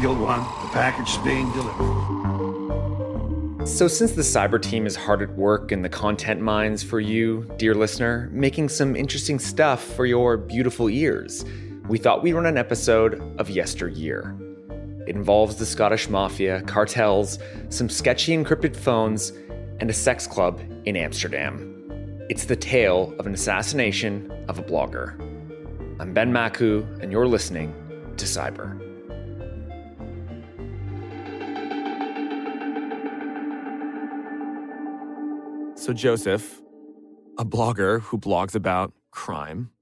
Eagle One, the package is being delivered. So, since the cyber team is hard at work in the content mines for you, dear listener, making some interesting stuff for your beautiful ears, we thought we'd run an episode of Yesteryear. It involves the Scottish Mafia, cartels, some sketchy encrypted phones, and a sex club in Amsterdam. It's the tale of an assassination of a blogger. I'm Ben Makuch, and you're listening to Cyber. So, Joseph, a blogger who blogs about crime,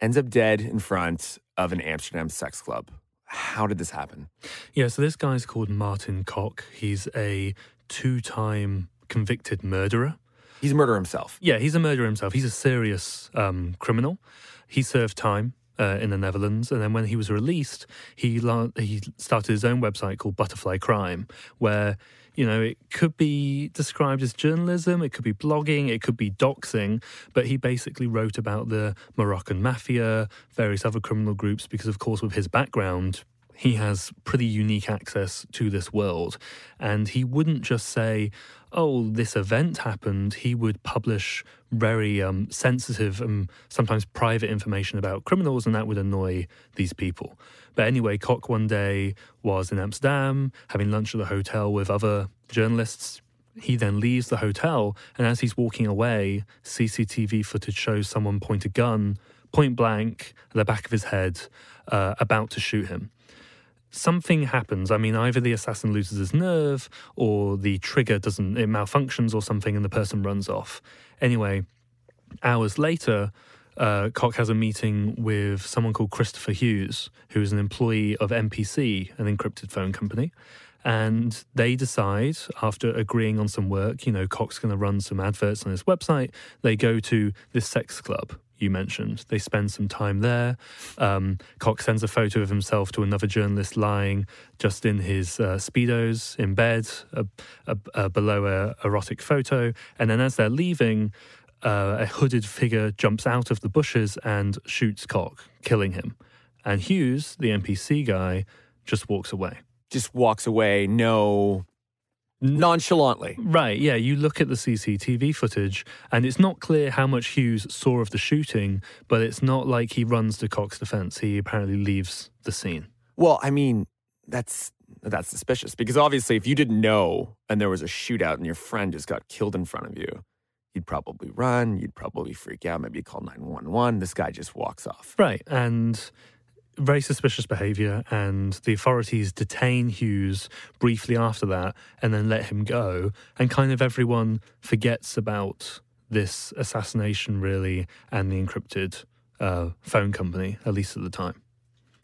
ends up dead in front of an Amsterdam sex club. How did this happen? Yeah, so this guy's called Martin Kok. He's a two time convicted murderer. He's a murderer himself. Yeah, he's a murderer himself. He's a serious um, criminal. He served time uh, in the Netherlands, and then when he was released, he la- he started his own website called Butterfly Crime, where you know, it could be described as journalism, it could be blogging, it could be doxing, but he basically wrote about the Moroccan mafia, various other criminal groups, because, of course, with his background, he has pretty unique access to this world. And he wouldn't just say, oh, this event happened. He would publish very um, sensitive and sometimes private information about criminals, and that would annoy these people. But anyway, Kok one day was in Amsterdam having lunch at the hotel with other journalists. He then leaves the hotel, and as he's walking away, CCTV footage shows someone point a gun point blank at the back of his head, uh, about to shoot him. Something happens. I mean, either the assassin loses his nerve, or the trigger doesn't, it malfunctions or something, and the person runs off. Anyway, hours later, uh, Kok has a meeting with someone called Christopher Hughes, who is an employee of MPC, an encrypted phone company. And they decide, after agreeing on some work, you know, Kok's going to run some adverts on his website. They go to this sex club you mentioned. They spend some time there. Um, Kok sends a photo of himself to another journalist lying just in his uh, Speedos in bed below a erotic photo. And then as they're leaving, uh, a hooded figure jumps out of the bushes and shoots Kok, killing him. And Hughes, the MPC guy, just walks away. Just walks away, no. Nonchalantly. Right, yeah. You look at the CCTV footage, and it's not clear how much Hughes saw of the shooting, but it's not like he runs to Kok's defense. He apparently leaves the scene. Well, I mean, that's that's suspicious because obviously, if you didn't know and there was a shootout and your friend just got killed in front of you, you'd probably run, you'd probably freak out, maybe call 911. This guy just walks off. Right. And very suspicious behavior. And the authorities detain Hughes briefly after that and then let him go. And kind of everyone forgets about this assassination, really, and the encrypted uh, phone company, at least at the time.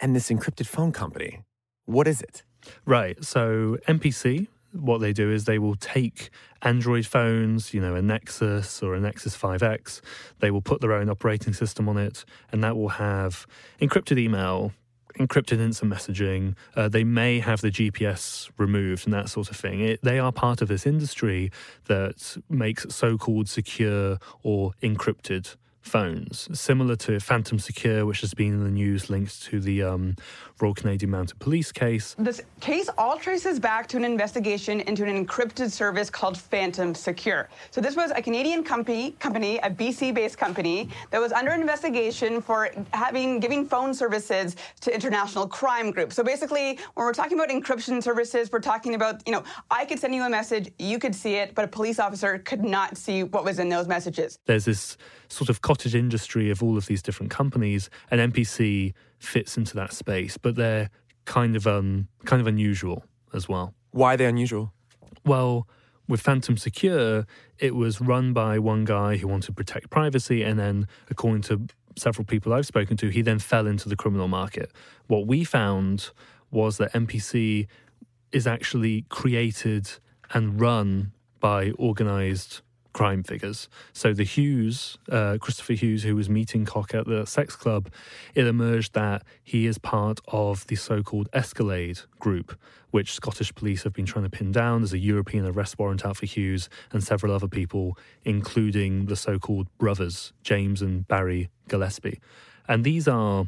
And this encrypted phone company, what is it? Right. So, MPC, what they do is they will take Android phones, you know, a Nexus or a Nexus 5X, they will put their own operating system on it, and that will have encrypted email, encrypted instant messaging. Uh, they may have the GPS removed and that sort of thing. It, they are part of this industry that makes so called secure or encrypted phones, similar to Phantom Secure, which has been in the news linked to the um, Royal Canadian Mounted Police case. This case all traces back to an investigation into an encrypted service called Phantom Secure. So this was a Canadian company, company, a BC-based company that was under investigation for having giving phone services to international crime groups. So basically, when we're talking about encryption services, we're talking about, you know, I could send you a message, you could see it, but a police officer could not see what was in those messages. There's this sort of cottage industry of all of these different companies, and MPC fits into that space, but they're kind of um kind of unusual as well. Why are they unusual? Well, with Phantom Secure, it was run by one guy who wanted to protect privacy, and then, according to several people I've spoken to, he then fell into the criminal market. What we found was that MPC is actually created and run by organized crime figures. So the Hughes, uh, Christopher Hughes, who was meeting Kok at the sex club, it emerged that he is part of the so-called Escalade group, which Scottish police have been trying to pin down. There's a European arrest warrant out for Hughes and several other people, including the so-called brothers, James and Barry Gillespie. And these are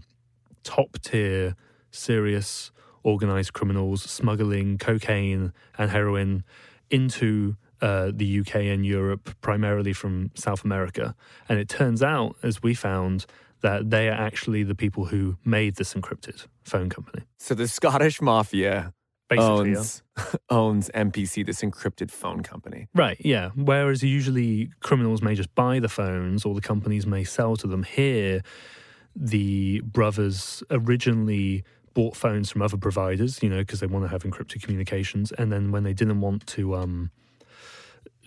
top-tier, serious, organized criminals smuggling cocaine and heroin into uh, the UK and Europe, primarily from South America. And it turns out, as we found, that they are actually the people who made this encrypted phone company. So the Scottish mafia Basically, owns owns MPC, this encrypted phone company. Right, yeah. Whereas usually criminals may just buy the phones or the companies may sell to them. Here, the brothers originally bought phones from other providers, you know, because they want to have encrypted communications. And then when they didn't want to um,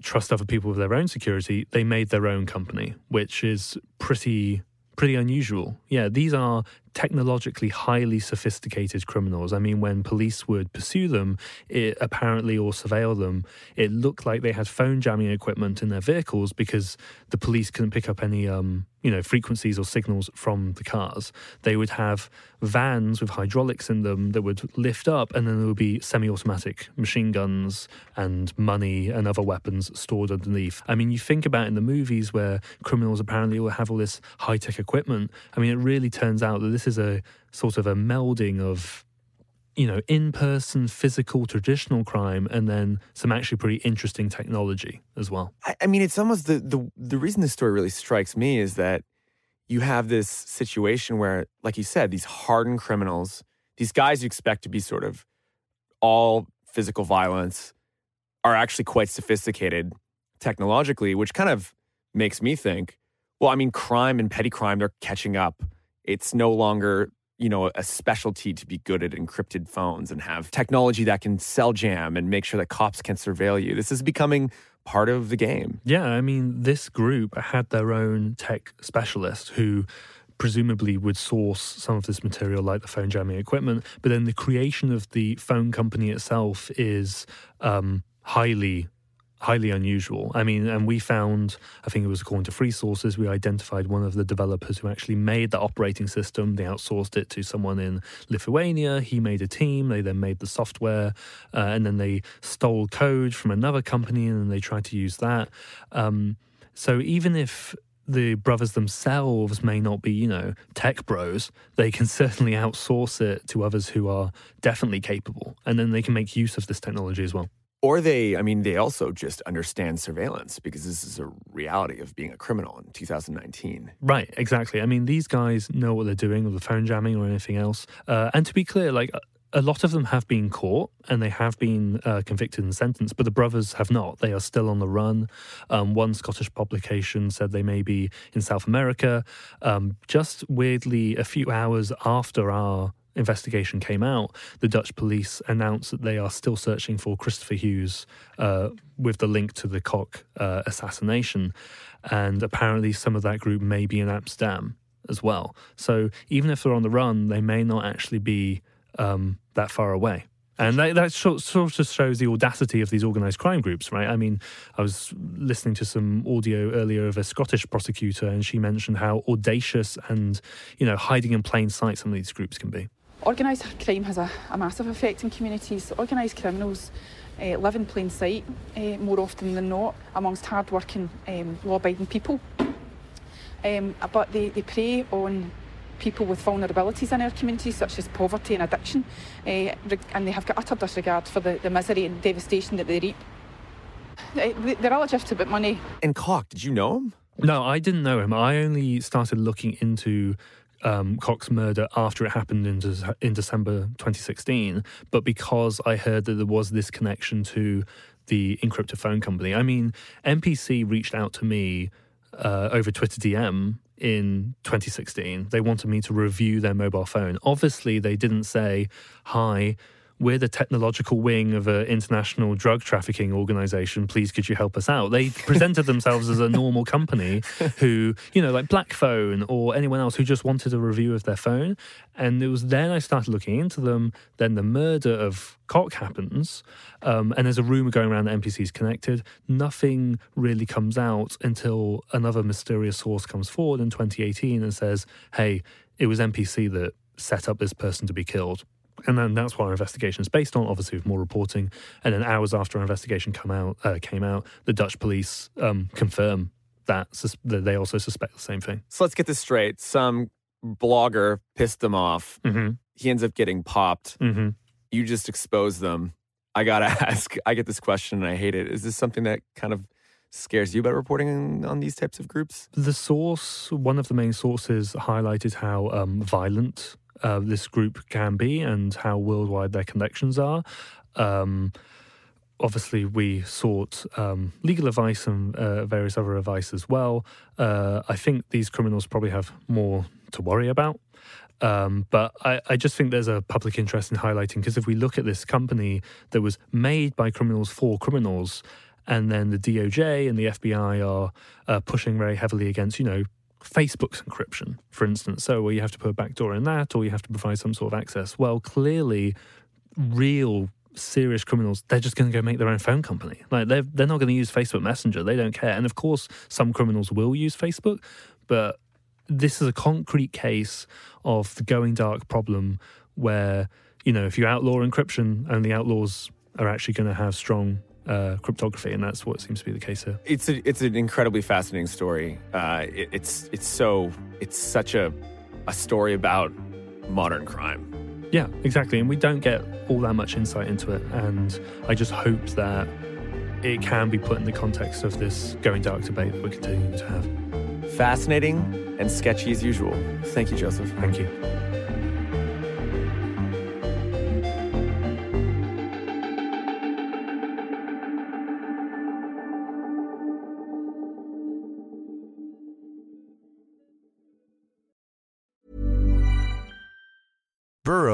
trust other people with their own security, they made their own company, which is pretty pretty unusual. Yeah, these are technologically highly sophisticated criminals. I mean, when police would pursue them, it apparently or surveil them, it looked like they had phone jamming equipment in their vehicles because the police couldn't pick up any, um, you know, frequencies or signals from the cars. They would have vans with hydraulics in them that would lift up, and then there would be semi-automatic machine guns and money and other weapons stored underneath. I mean, you think about in the movies where criminals apparently will have all this high-tech equipment. I mean, it really turns out that this is a sort of a melding of you know in-person physical traditional crime and then some actually pretty interesting technology as well I, I mean, it's almost the, the the reason this story really strikes me is that you have this situation where, like you said, these hardened criminals, these guys you expect to be sort of all physical violence, are actually quite sophisticated technologically, which kind of makes me think, well, I mean, crime and petty crime, they're catching up. It's no longer, you know, a specialty to be good at encrypted phones and have technology that can sell jam and make sure that cops can surveil you. This is becoming part of the game. yeah i mean this group had their own tech specialist who presumably would source some of this material like the phone jamming equipment but then the creation of the phone company itself is um, highly highly unusual. I mean, and we found, I think it was according to free sources, we identified one of the developers who actually made the operating system. They outsourced it to someone in Lithuania. He made a team. They then made the software, uh, and then they stole code from another company, and then they tried to use that. Um, so even if the brothers themselves may not be, you know, tech bros, they can certainly outsource it to others who are definitely capable, and then they can make use of this technology as well. Or they, I mean, they also just understand surveillance because this is a reality of being a criminal in 2019. Right, exactly. I mean, these guys know what they're doing with the phone jamming or anything else. Uh, and to be clear, like a lot of them have been caught and they have been uh, convicted and sentenced, but the brothers have not. They are still on the run. Um, one Scottish publication said they may be in South America. Um, just weirdly, a few hours after our investigation came out, the Dutch police announced that they are still searching for Christopher Hughes uh, with the link to the Kok uh, assassination. And apparently, some of that group may be in Amsterdam as well. So even if they're on the run, they may not actually be um, that far away. And that, that sort sort of shows the audacity of these organized crime groups, right? I mean, I was listening to some audio earlier of a Scottish prosecutor, and she mentioned how audacious and, you know, hiding in plain sight some of these groups can be. Organised crime has a, a massive effect in communities. Organised criminals uh, live in plain sight uh, more often than not amongst hard-working, um, law-abiding people. Um, but they, they prey on people with vulnerabilities in our communities, such as poverty and addiction, uh, and they have got utter disregard for the, the misery and devastation that they reap. They're all just about money. And Kok, did you know him? No, I didn't know him. I only started looking into um, Kok's murder after it happened in, Dece- in December 2016, but because I heard that there was this connection to the encrypted phone company. I mean, MPC reached out to me uh, over Twitter DM in 2016. They wanted me to review their mobile phone. Obviously, they didn't say, Hi, we're the technological wing of an international drug trafficking organization. Please, could you help us out? They presented themselves as a normal company who, you know, like Black Phone or anyone else who just wanted a review of their phone. And it was then I started looking into them. Then the murder of Kok happens, um, and there's a rumor going around that MPC is connected. Nothing really comes out until another mysterious source comes forward in 2018 and says, "Hey, it was MPC that set up this person to be killed." And then that's what our investigation is based on, obviously with more reporting. And then hours after our investigation come out, uh, came out, the Dutch police um, confirm that, sus- that they also suspect the same thing. So let's get this straight. Some blogger pissed them off. Mm-hmm. He ends up getting popped. Mm-hmm. You just expose them. I gotta ask. I get this question and I hate it. Is this something that kind of scares you about reporting on these types of groups? The source, one of the main sources, highlighted how um, violent uh, this group can be and how worldwide their connections are. Um, obviously, we sought um, legal advice and uh, various other advice as well. Uh, I think these criminals probably have more to worry about. Um, but I, I, just think there's a public interest in highlighting because if we look at this company that was made by criminals for criminals, and then the DOJ and the FBI are uh, pushing very heavily against, you know, Facebook's encryption, for instance. So, where you have to put a backdoor in that, or you have to provide some sort of access. Well, clearly, real serious criminals, they're just going to go make their own phone company. Like they're they're not going to use Facebook Messenger. They don't care. And of course, some criminals will use Facebook, but this is a concrete case of the going dark problem where you know if you outlaw encryption, and the outlaws are actually going to have strong uh, cryptography, and that's what seems to be the case here. It's a, it's an incredibly fascinating story. Uh, it, it's it's so it's such a a story about modern crime. Yeah, exactly, and we don't get all that much insight into it, and I just hope that it can be put in the context of this going dark debate that we're continuing to have. Fascinating and sketchy as usual. Thank you, Joseph. Thank you.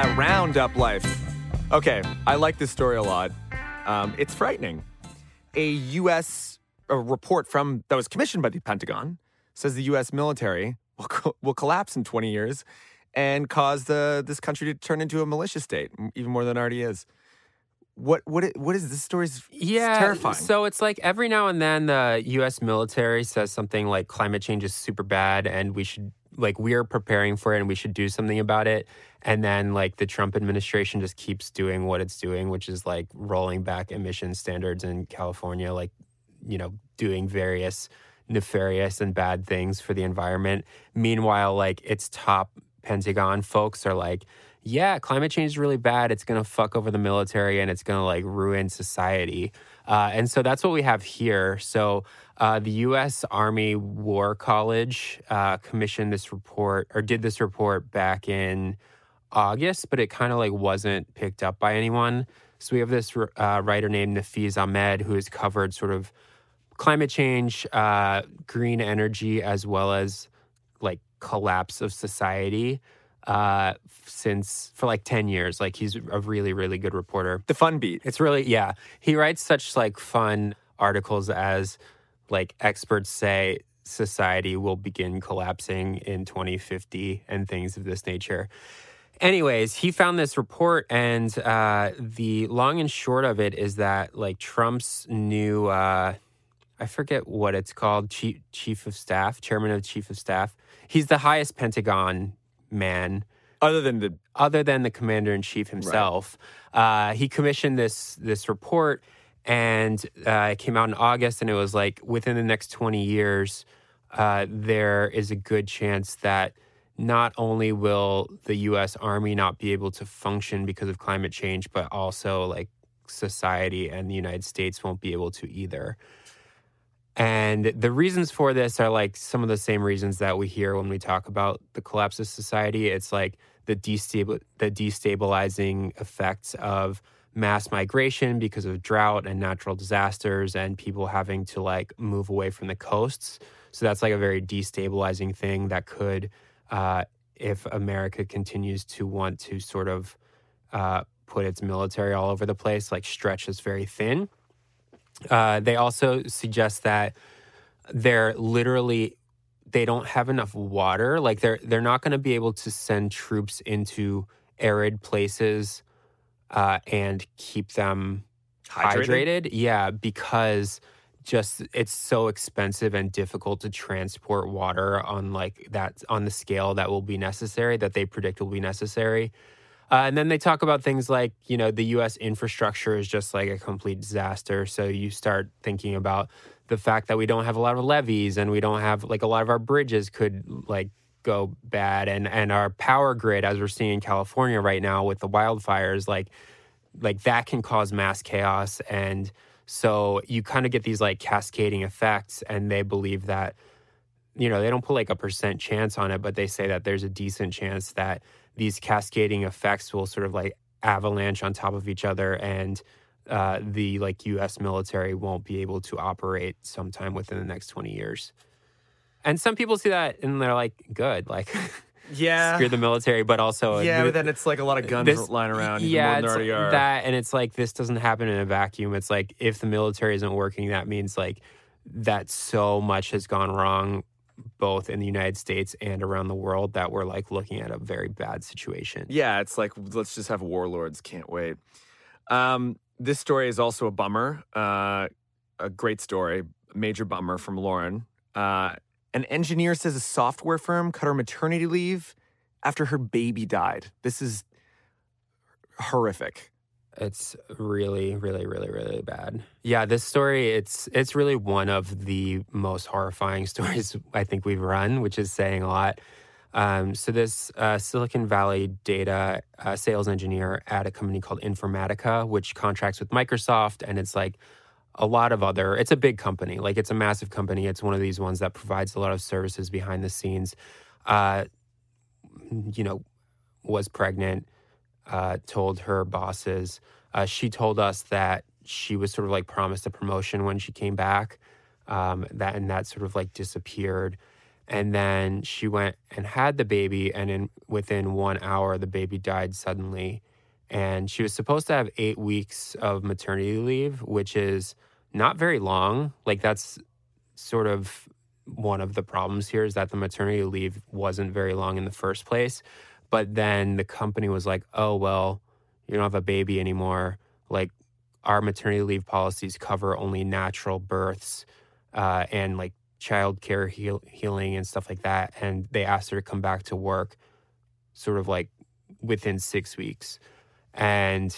That roundup life. Okay, I like this story a lot. Um, it's frightening. A U.S. A report from that was commissioned by the Pentagon says the U.S. military will, co- will collapse in 20 years and cause the this country to turn into a militia state, even more than it already is. What what what is this story's Yeah, terrifying? So it's like every now and then the U.S. military says something like climate change is super bad and we should like we're preparing for it and we should do something about it. And then like the Trump administration just keeps doing what it's doing, which is like rolling back emission standards in California, like you know doing various nefarious and bad things for the environment. Meanwhile, like its top Pentagon folks are like, yeah, climate change is really bad. It's going to fuck over the military and it's going to like ruin society. Uh, and so that's what we have here. So uh, the U.S. Army War College uh, commissioned this report or did this report back in August, but it kind of like wasn't picked up by anyone. So we have this uh, writer named Nafeez Ahmed who has covered sort of climate change, uh, green energy, as well as like collapse of society uh, since for like 10 years. Like he's a really, really good reporter. the fun beat. It's really, yeah. He writes such like fun articles as like experts say society will begin collapsing in 2050 and things of this nature. Anyways, he found this report, and uh, the long and short of it is that like Trump's new, uh, I forget what it's called, chief chief of staff, chairman of chief of staff. He's the highest Pentagon man Other than the other than the commander in chief himself. Uh, he commissioned this this report, and uh, it came out in August, and it was like within the next twenty years, uh, there is a good chance that not only will the U.S. Army not be able to function because of climate change, but also like society and the United States won't be able to either. And the reasons for this are like some of the same reasons that we hear when we talk about the collapse of society. It's like the, destabil- the destabilizing effects of mass migration because of drought and natural disasters and people having to like move away from the coasts. So that's like a very destabilizing thing that could, uh, if America continues to want to sort of uh, put its military all over the place, like stretch us very thin. Uh, they also suggest that they're literally they don't have enough water. Like they're they're not going to be able to send troops into arid places uh, and keep them Hydrated? hydrated. Yeah, because just it's so expensive and difficult to transport water on like that on the scale that will be necessary that they predict will be necessary. Uh, and then they talk about things like, you know, the US infrastructure is just like a complete disaster. So you start thinking about the fact that we don't have a lot of levees and we don't have like a lot of our bridges could like go bad and and our power grid as we're seeing in California right now with the wildfires like like that can cause mass chaos and so you kind of get these like cascading effects and they believe that you know they don't put like a percent chance on it but they say that there's a decent chance that these cascading effects will sort of like avalanche on top of each other and uh, the like U.S. military won't be able to operate sometime within the next 20 years. And some people see that and they're like, good, like, yeah, screw the military, but also yeah, but then it's like a lot of guns this- lying around. Yeah, more there that, and it's like this doesn't happen in a vacuum. It's like if the military isn't working, that means like that so much has gone wrong, both in the United States and around the world, that we're like looking at a very bad situation. Yeah, it's like let's just have warlords. Can't wait. Um, this story is also a bummer. Uh, a great story, major bummer from Lauren. Uh, an engineer says a software firm cut her maternity leave after her baby died. This is horrific. It's really, really, really, really bad. Yeah, this story it's it's really one of the most horrifying stories I think we've run, which is saying a lot. Um, so this uh, Silicon Valley data uh, sales engineer at a company called Informatica, which contracts with Microsoft, and it's like a lot of other. It's a big company, like it's a massive company. It's one of these ones that provides a lot of services behind the scenes. Uh, you know, was pregnant, uh, told her bosses. Uh, she told us that she was sort of like promised a promotion when she came back. Um, that and that sort of like disappeared. And then she went and had the baby, and in within one hour, the baby died suddenly. And she was supposed to have eight weeks of maternity leave, which is not very long. Like that's sort of one of the problems here is that the maternity leave wasn't very long in the first place. But then the company was like, oh, well, you don't have a baby anymore. Like, our maternity leave policies cover only natural births uh, and like childcare heal- healing and stuff like that. And they asked her to come back to work sort of like within six weeks. And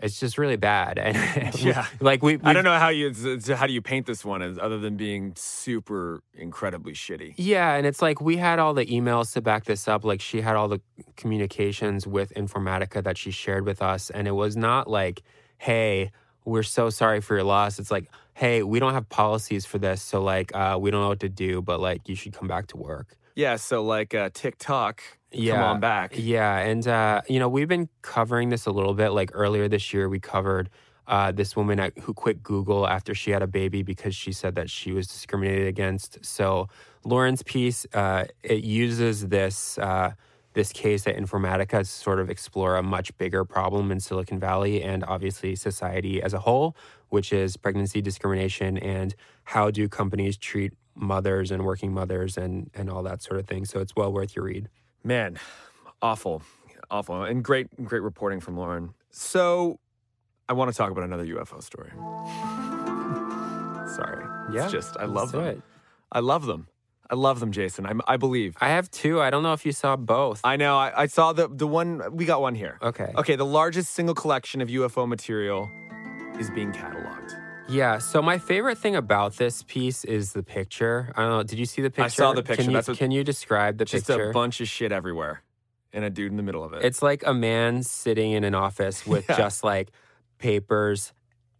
it's just really bad. And Yeah. like we, I don't know how you how do you paint this one as other than being super incredibly shitty. Yeah, and it's like we had all the emails to back this up. Like she had all the communications with Informatica that she shared with us, and it was not like, "Hey, we're so sorry for your loss." It's like, "Hey, we don't have policies for this, so like, uh, we don't know what to do, but like, you should come back to work." Yeah, so like uh, TikTok, Yeah. come on back. Yeah, and uh, you know we've been covering this a little bit. Like earlier this year, we covered uh, this woman at, who quit Google after she had a baby because she said that she was discriminated against. So Lauren's piece uh, it uses this uh, this case at Informatica to sort of explore a much bigger problem in Silicon Valley and obviously society as a whole, which is pregnancy discrimination and how do companies treat mothers and working mothers and and all that sort of thing. So it's well worth your read. Man, awful, awful, and great, great reporting from Lauren. So, I want to talk about another UFO story. Sorry, Yeah, it's just I love them. it. I love them. I love them, Jason. I'm, I believe. I have two. I don't know if you saw both. I know. I, I saw the the one. We got one here. Okay. Okay. The largest single collection of UFO material is being cataloged. Yeah. So my favorite thing about this piece is the picture. I don't know. Did you see the picture? I saw the picture. Can you, That's what- can you describe the Just picture? a bunch of shit everywhere, and a dude in the middle of it. It's like a man sitting in an office with Yeah. just like papers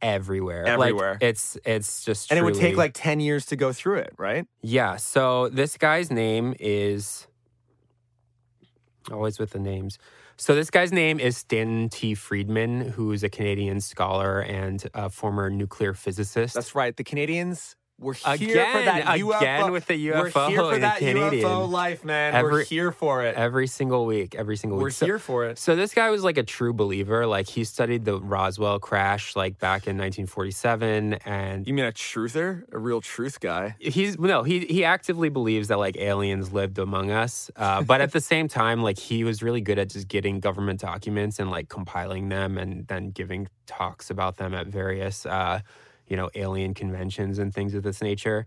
everywhere. Like, Everywhere. it's it's just and it would take like ten years to go through it, right? Yeah. So this guy's name is always with the names. So this guy's name is Stanton T. Friedman, who's a Canadian scholar and a former nuclear physicist. That's right. The Canadians were here for Again, that again UFO. with the We're here for that Canadian. UFO life, man. we're here for it. every single week, every single week. we're. So- here for it. So this guy was like a true believer. Like he studied the Roswell crash like back in 1947 and You mean a truther, a real truth guy? he's no he he actively believes that like aliens lived among us uh, but at the same time like he was really good at just getting government documents and like compiling them and then giving talks about them at various uh, you know alien conventions and things of this nature.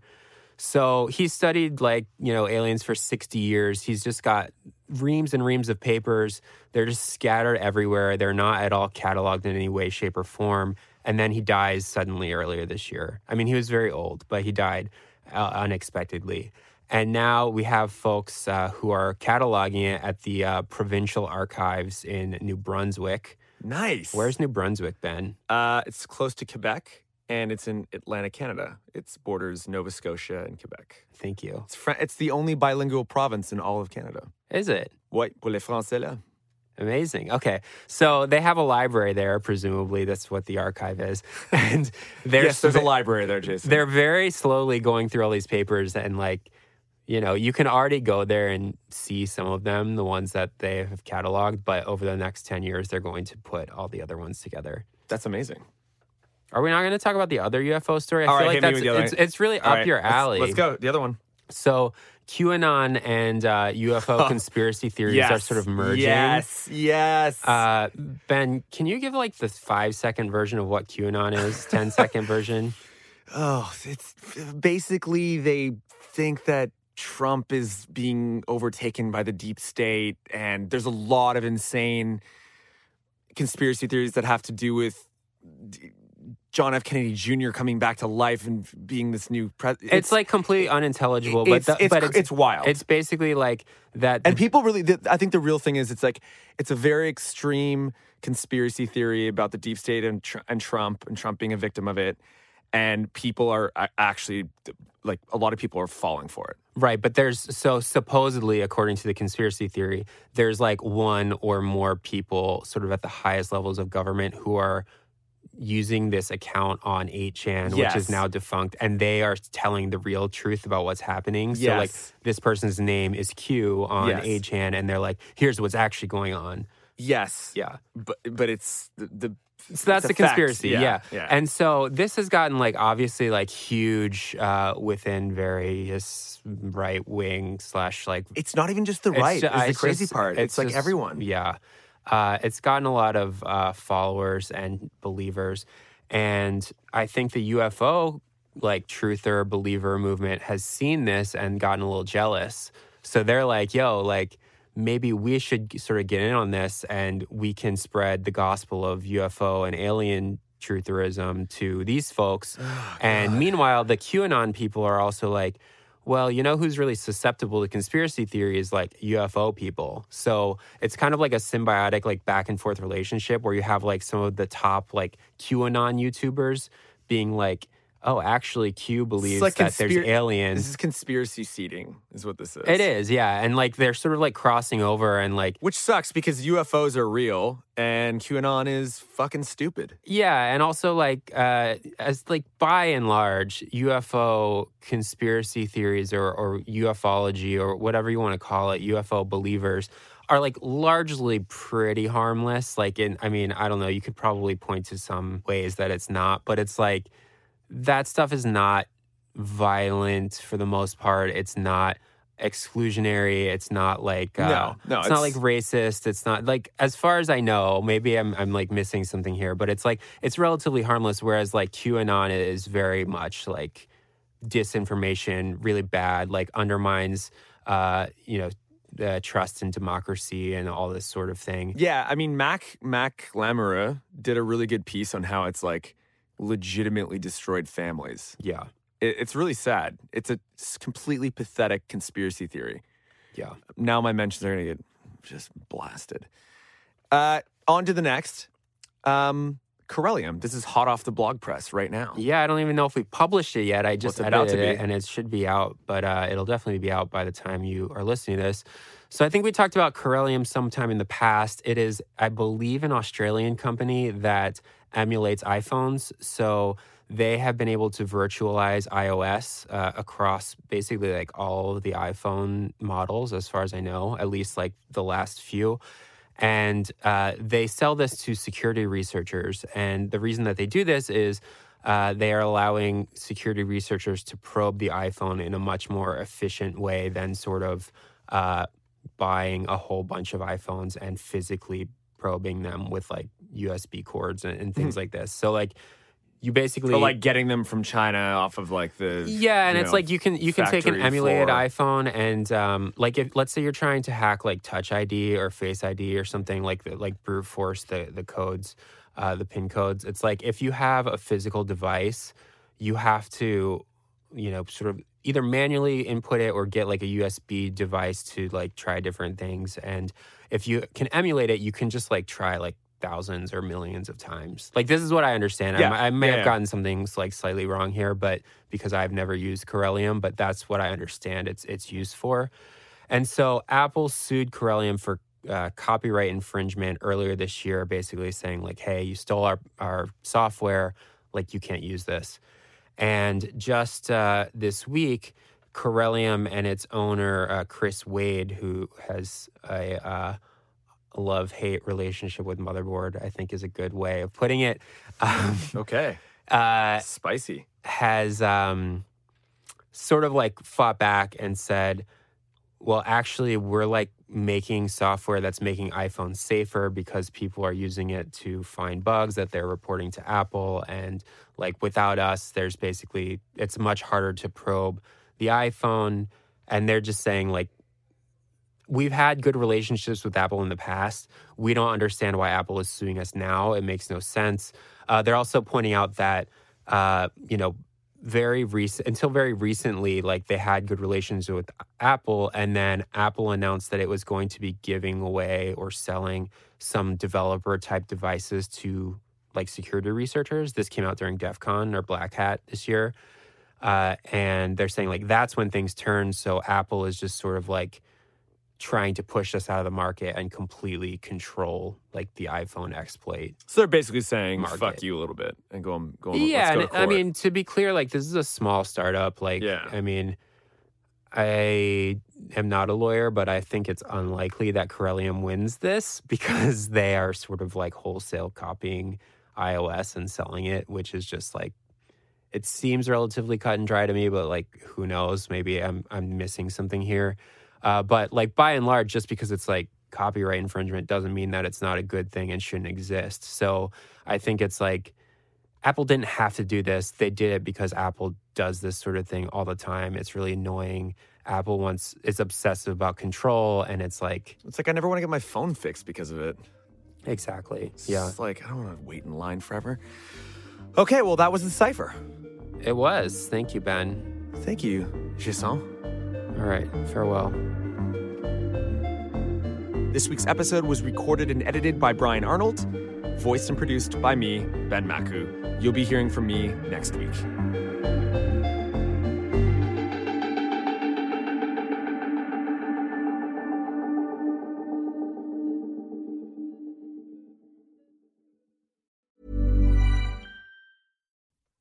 So he studied like you know aliens for 60 years. He's just got reams and reams of papers. They're just scattered everywhere. They're not at all cataloged in any way shape or form. And then he dies suddenly earlier this year. I mean he was very old but he died uh, unexpectedly. And now we have folks uh, who are cataloging it at the uh, provincial archives in new brunswick. Nice. where's new brunswick ben? Uh, it's close to Quebec, and it's in Atlantic Canada. It borders Nova Scotia and Quebec. thank you It's fr- it's the only bilingual province in all of Canada. is it Ouais, pour les Français là. Amazing. Okay. So they have a library there, presumably. That's what the archive is. And yes, there's a library there, Jason. they're very slowly going through all these papers and like, you know, you can already go there and see some of them, the ones that they have cataloged, but over the next 10 years, they're going to put all the other ones together. That's amazing. Are we not going to talk about the other UFO story? I All feel right, like hit me that's with the other it's, one. it's really All up right, your let's- alley. Let's, go. The other one. So QAnon and uh, UFO conspiracy theories are sort of merging. Yes. Yes. Uh, ben, can you give like the five second version of what QAnon is? 10 second version? Oh, it's basically they think that Trump is being overtaken by the deep state, and there's a lot of insane conspiracy theories that have to do with D- John F. Kennedy Jr. coming back to life and being this new president. It's, like completely unintelligible, it's, but, the- it's, but it's, it's wild. it's basically like that. and people really, th- I think the real thing is it's like it's a very extreme conspiracy theory about the deep state and, Tr- and Trump and Trump being a victim of it. And people are actually like a lot of people are falling for it. Right, but there's so supposedly, according to the conspiracy theory, there's like one or more people sort of at the highest levels of government who are using this account on 8chan, which is now defunct, and they are telling the real truth about what's happening. So, like, this person's name is Q on Yes. 8chan, and they're like, here's what's actually going on. Yes. Yeah. But but it's the, the So that's the a conspiracy, Yeah, yeah. yeah. And so this has gotten like obviously like huge uh, within various right wing slash like it's not even just the It's right. ju- is the it's crazy just- part. It's, like just- everyone. Yeah. Uh, it's gotten a lot of uh, followers and believers. And I think the UFO, like, truther believer movement has seen this and gotten a little jealous. So they're like, yo, like, maybe we should sort of get in on this and we can spread the gospel of UFO and alien trutherism to these folks. and meanwhile, the QAnon people are also like, well, you know who's really susceptible to conspiracy theories like UFO people. So it's kind of like a symbiotic, like back and forth relationship where you have like some of the top like QAnon YouTubers being like, oh, actually, Q believes like that there's aliens. This is conspiracy seeding, is what this is. It is, yeah. And like they're sort of like crossing over and like, Which sucks because UFOs are real and QAnon is fucking stupid. yeah. And also like, uh, as like by and large, UFO conspiracy theories or, or ufology or whatever you want to call it, UFO believers are like largely pretty harmless. Like, in, I mean, I don't know, you could probably point to some ways that it's not, but it's like that stuff is not violent for the most part. It's not exclusionary. It's not like uh, No, no, it's, not like racist. It's not like as far as I know. Maybe I'm I'm like missing something here, but it's like it's relatively harmless. Whereas like QAnon is very much like disinformation really bad, like undermines, uh, you know, uh, trust in democracy and all this sort of thing. Yeah, I mean, Mack Mack Lamoureux did a really good piece on how it's like legitimately destroyed families. Yeah, It, it's really sad. It's a completely pathetic conspiracy theory. yeah. Now my mentions are gonna get just blasted. Uh, on to the next. Um, Corellium. This is hot off the blog press right now. Yeah, I don't even know if we published it yet. I just to edited it, and it should be out, but uh, it'll definitely be out by the time you are listening to this. So I think we talked about Corellium sometime in the past. It is, I believe, an Australian company that emulates iPhones. So they have been able to virtualize iOS uh, across basically like all of the iPhone models, as far as I know, at least like the last few and uh, they sell this to security researchers. And the reason that they do this is uh, they are allowing security researchers to probe the iPhone in a much more efficient way than sort of uh, buying a whole bunch of iPhones and physically probing them with like USB cords and, and things like this. So like you basically Or like getting them from China off of like the yeah, and it's know, like you can you can take an emulated iPhone and um, like if let's say you're trying to hack like Touch ID or Face ID or something like the, like brute force the the codes, uh, the pin codes. It's like if you have a physical device, you have to you know sort of either manually input it or get like a USB device to like try different things. And if you can emulate it, you can just like try like thousands or millions of times. Like this is what I understand. I Yeah. mi- I, may Yeah, have yeah. gotten some things like slightly wrong here, but because I've never used Corellium, but that's what I understand it's it's used for. And so Apple sued Corellium for uh, copyright infringement earlier this year, basically saying like, "Hey, you stole our our software. Like you can't use this." And just uh, this week, Corellium and its owner uh, Chris Wade, who has a uh, love hate relationship with Motherboard, I think is a good way of putting it. Um, Okay. uh, Spicy. has um, sort of like fought back and said, well, actually, we're like making software that's making iPhones safer because people are using it to find bugs that they're reporting to Apple. And like without us, there's basically, it's much harder to probe the iPhone. And they're just saying, like, we've had good relationships with Apple in the past. We don't understand why Apple is suing us now. It makes no sense. Uh, they're also pointing out that, uh, you know, very recent until very recently, like they had good relations with Apple, and then Apple announced that it was going to be giving away or selling some developer type devices to like security researchers. This came out during DEF CON or Black Hat this year. Uh, and they're saying like that's when things turn. So Apple is just sort of like trying to push us out of the market and completely control like the iPhone exploit. So they're basically saying Market. fuck you a little bit and go on go on yeah, let's go I mean to be clear, like this is a small startup. Like, Yeah. I mean, I am not a lawyer, but I think it's unlikely that Corellium wins this because they are sort of like wholesale copying iOS and selling it, which is just like it seems relatively cut and dry to me, but like who knows? Maybe I'm I'm missing something here. Uh, but like by and large, just because it's like copyright infringement doesn't mean that it's not a good thing and shouldn't exist. So I think it's like Apple didn't have to do this. They did it because Apple does this sort of thing all the time. It's really annoying. Apple wants is obsessive about control, and it's like it's like I never want to get my phone fixed because of it. exactly, It's yeah, just like I don't want to wait in line forever. Okay, well that was the Cyber. it was. Thank you, Ben. Thank you, Jason. All right, farewell. This week's episode was recorded and edited by Brian Arnold, voiced and produced by me, Ben Makuch. You'll be hearing from me next week.